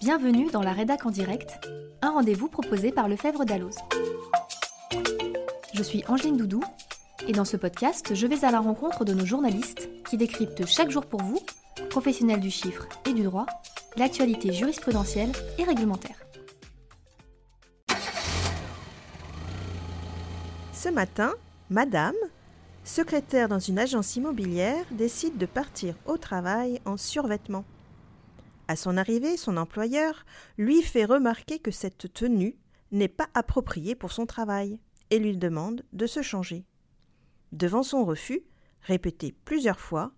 Bienvenue dans la Rédac en direct, un rendez-vous proposé par Lefebvre Dalloz. Je suis Angeline Doudou et dans ce podcast, je vais à la rencontre de nos journalistes qui décryptent chaque jour pour vous, professionnels du chiffre et du droit, l'actualité jurisprudentielle et réglementaire. Ce matin, Madame, secrétaire dans une agence immobilière, décide de partir au travail en survêtement. À son arrivée, son employeur lui fait remarquer que cette tenue n'est pas appropriée pour son travail et lui demande de se changer. Devant son refus, répété plusieurs fois,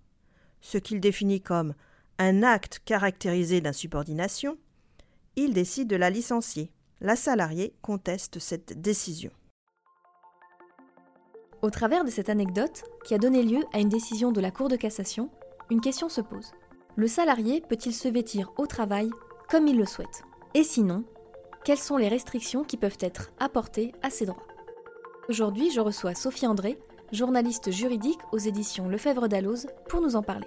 ce qu'il définit comme un acte caractérisé d'insubordination, il décide de la licencier. La salariée conteste cette décision. Au travers de cette anecdote, qui a donné lieu à une décision de la Cour de cassation, une question se pose. Le salarié peut-il se vêtir au travail comme il le souhaite? Et sinon, quelles sont les restrictions qui peuvent être apportées à ses droits? Aujourd'hui, je reçois Sophie André, journaliste juridique aux éditions Lefebvre Dalloz, pour nous en parler.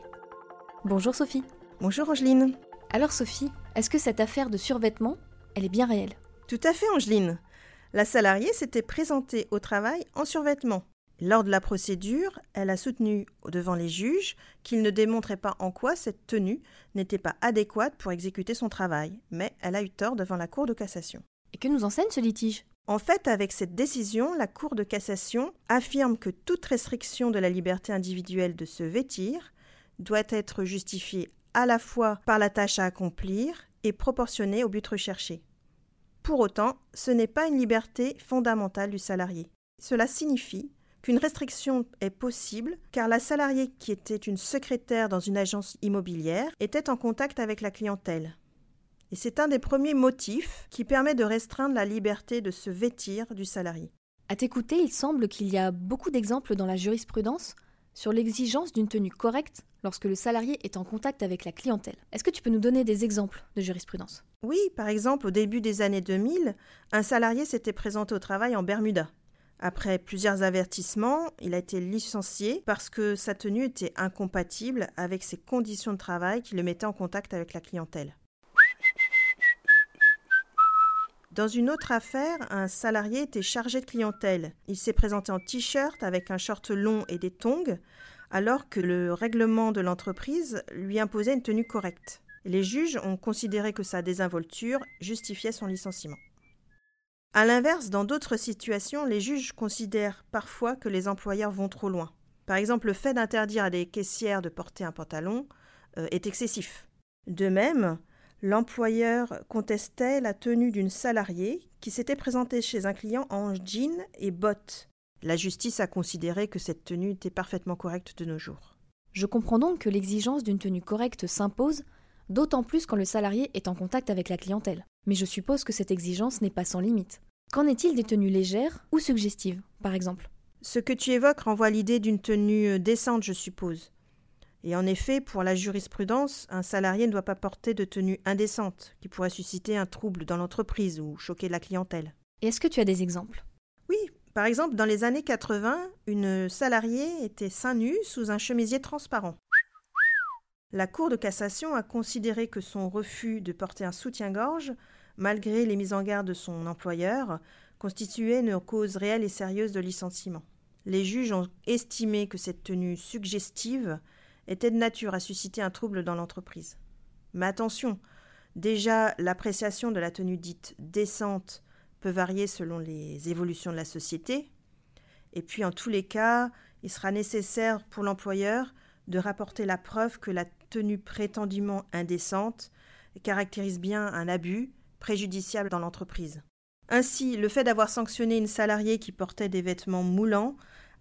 Bonjour Sophie. Bonjour Angeline. Alors Sophie, est-ce que cette affaire de survêtement, elle est bien réelle? Tout à fait Angeline. La salariée s'était présentée au travail en survêtement. Lors de la procédure, elle a soutenu devant les juges qu'il ne démontrait pas en quoi cette tenue n'était pas adéquate pour exécuter son travail, mais elle a eu tort devant la Cour de cassation. Et que nous enseigne ce litige? En fait, avec cette décision, la Cour de cassation affirme que toute restriction de la liberté individuelle de se vêtir doit être justifiée à la fois par la tâche à accomplir et proportionnée au but recherché. Pour autant, ce n'est pas une liberté fondamentale du salarié. Cela signifie qu'une restriction est possible car la salariée qui était une secrétaire dans une agence immobilière était en contact avec la clientèle. Et c'est un des premiers motifs qui permet de restreindre la liberté de se vêtir du salarié. À t'écouter, il semble qu'il y a beaucoup d'exemples dans la jurisprudence sur l'exigence d'une tenue correcte lorsque le salarié est en contact avec la clientèle. Est-ce que tu peux nous donner des exemples de jurisprudence? Oui, par exemple, au début des années 2000, un salarié s'était présenté au travail en Bermuda. Après plusieurs avertissements, il a été licencié parce que sa tenue était incompatible avec ses conditions de travail qui le mettaient en contact avec la clientèle. Dans une autre affaire, un salarié était chargé de clientèle. Il s'est présenté en t-shirt avec un short long et des tongs, alors que le règlement de l'entreprise lui imposait une tenue correcte. Les juges ont considéré que sa désinvolture justifiait son licenciement. A l'inverse, dans d'autres situations, les juges considèrent parfois que les employeurs vont trop loin. Par exemple, le fait d'interdire à des caissières de porter un pantalon euh, est excessif. De même, l'employeur contestait la tenue d'une salariée qui s'était présentée chez un client en jean et bottes. La justice a considéré que cette tenue était parfaitement correcte de nos jours. Je comprends donc que l'exigence d'une tenue correcte s'impose, d'autant plus quand le salarié est en contact avec la clientèle. Mais je suppose que cette exigence n'est pas sans limite. Qu'en est-il des tenues légères ou suggestives, par exemple? Ce que tu évoques renvoie à l'idée d'une tenue euh, décente, je suppose. Et en effet, pour la jurisprudence, un salarié ne doit pas porter de tenue indécente, qui pourrait susciter un trouble dans l'entreprise ou choquer la clientèle. Et est-ce que tu as des exemples? Oui, par exemple, dans les années 80, une salariée était seins nus sous un chemisier transparent. La Cour de cassation a considéré que son refus de porter un soutien-gorge, malgré les mises en garde de son employeur, constituait une cause réelle et sérieuse de licenciement. Les juges ont estimé que cette tenue suggestive était de nature à susciter un trouble dans l'entreprise. Mais attention, déjà l'appréciation de la tenue dite décente peut varier selon les évolutions de la société, et puis en tous les cas, il sera nécessaire pour l'employeur de rapporter la preuve que la tenue prétendument indécente caractérise bien un abus préjudiciable dans l'entreprise. Ainsi, le fait d'avoir sanctionné une salariée qui portait des vêtements moulants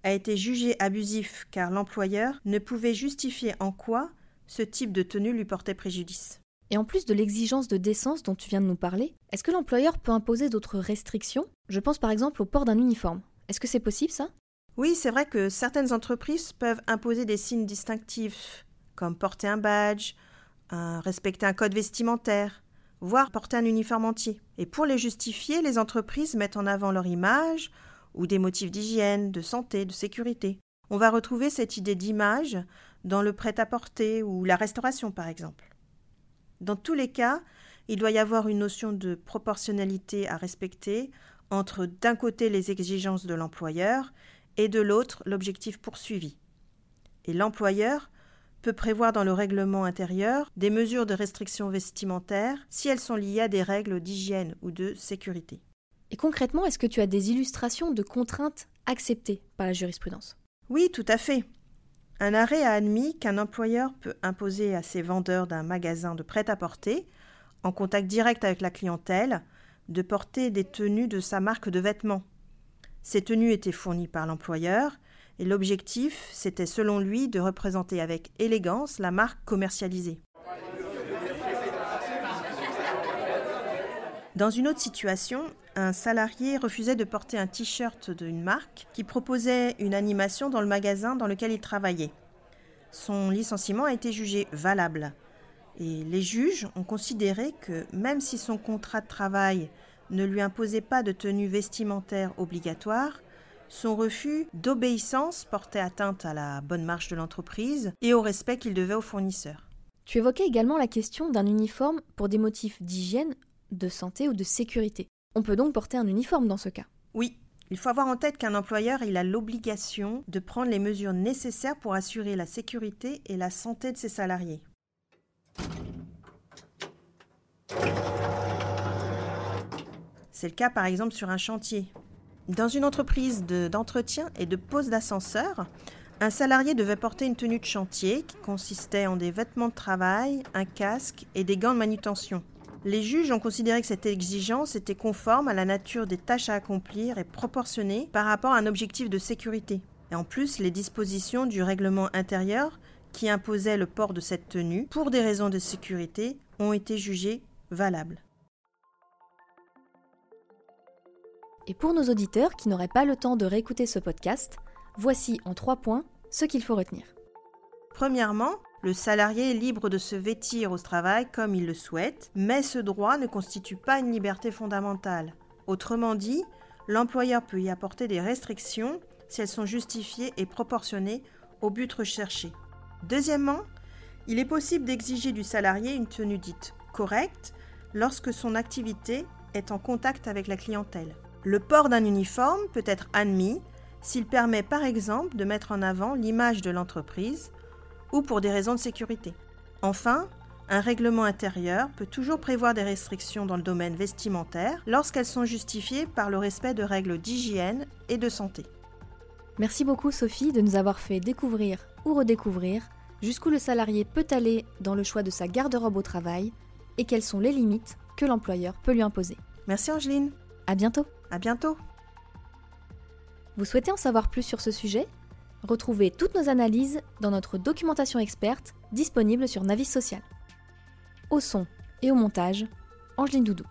a été jugé abusif car l'employeur ne pouvait justifier en quoi ce type de tenue lui portait préjudice. Et en plus de l'exigence de décence dont tu viens de nous parler, est-ce que l'employeur peut imposer d'autres restrictions? Je pense par exemple au port d'un uniforme. Est-ce que c'est possible ça? Oui, c'est vrai que certaines entreprises peuvent imposer des signes distinctifs comme porter un badge, respecter un code vestimentaire, voire porter un uniforme entier. Et pour les justifier, les entreprises mettent en avant leur image ou des motifs d'hygiène, de santé, de sécurité. On va retrouver cette idée d'image dans le prêt-à-porter ou la restauration par exemple. Dans tous les cas, il doit y avoir une notion de proportionnalité à respecter entre d'un côté les exigences de l'employeur et de l'autre l'objectif poursuivi. Et l'employeur peut prévoir dans le règlement intérieur des mesures de restriction vestimentaire si elles sont liées à des règles d'hygiène ou de sécurité. Et concrètement, est-ce que tu as des illustrations de contraintes acceptées par la jurisprudence? Oui, tout à fait. Un arrêt a admis qu'un employeur peut imposer à ses vendeurs d'un magasin de prêt-à-porter, en contact direct avec la clientèle, de porter des tenues de sa marque de vêtements. Ces tenues étaient fournies par l'employeur et l'objectif, c'était selon lui de représenter avec élégance la marque commercialisée. Dans une autre situation, un salarié refusait de porter un t-shirt d'une marque qui proposait une animation dans le magasin dans lequel il travaillait. Son licenciement a été jugé valable. Et les juges ont considéré que même si son contrat de travail ne lui imposait pas de tenue vestimentaire obligatoire, son refus d'obéissance portait atteinte à la bonne marche de l'entreprise et au respect qu'il devait aux fournisseurs. Tu évoquais également la question d'un uniforme pour des motifs d'hygiène, de santé ou de sécurité. On peut donc porter un uniforme dans ce cas. Oui, il faut avoir en tête qu'un employeur il a l'obligation de prendre les mesures nécessaires pour assurer la sécurité et la santé de ses salariés. C'est le cas par exemple sur un chantier. Dans une entreprise d'entretien et de pose d'ascenseur, un salarié devait porter une tenue de chantier qui consistait en des vêtements de travail, un casque et des gants de manutention. Les juges ont considéré que cette exigence était conforme à la nature des tâches à accomplir et proportionnée par rapport à un objectif de sécurité. En plus, les dispositions du règlement intérieur qui imposaient le port de cette tenue pour des raisons de sécurité ont été jugées valables. Et pour nos auditeurs qui n'auraient pas le temps de réécouter ce podcast, voici en trois points ce qu'il faut retenir. Premièrement, le salarié est libre de se vêtir au travail comme il le souhaite, mais ce droit ne constitue pas une liberté fondamentale. Autrement dit, l'employeur peut y apporter des restrictions si elles sont justifiées et proportionnées au but recherché. Deuxièmement, il est possible d'exiger du salarié une tenue dite correcte lorsque son activité est en contact avec la clientèle. Le port d'un uniforme peut être admis s'il permet par exemple de mettre en avant l'image de l'entreprise ou pour des raisons de sécurité. Enfin, un règlement intérieur peut toujours prévoir des restrictions dans le domaine vestimentaire lorsqu'elles sont justifiées par le respect de règles d'hygiène et de santé. Merci beaucoup Sophie de nous avoir fait découvrir ou redécouvrir jusqu'où le salarié peut aller dans le choix de sa garde-robe au travail et quelles sont les limites que l'employeur peut lui imposer. Merci Angeline. À bientôt. À bientôt. Vous souhaitez en savoir plus sur ce sujet? Retrouvez toutes nos analyses dans notre documentation experte disponible sur Navis Social. Au son et au montage, Angeline Doudou.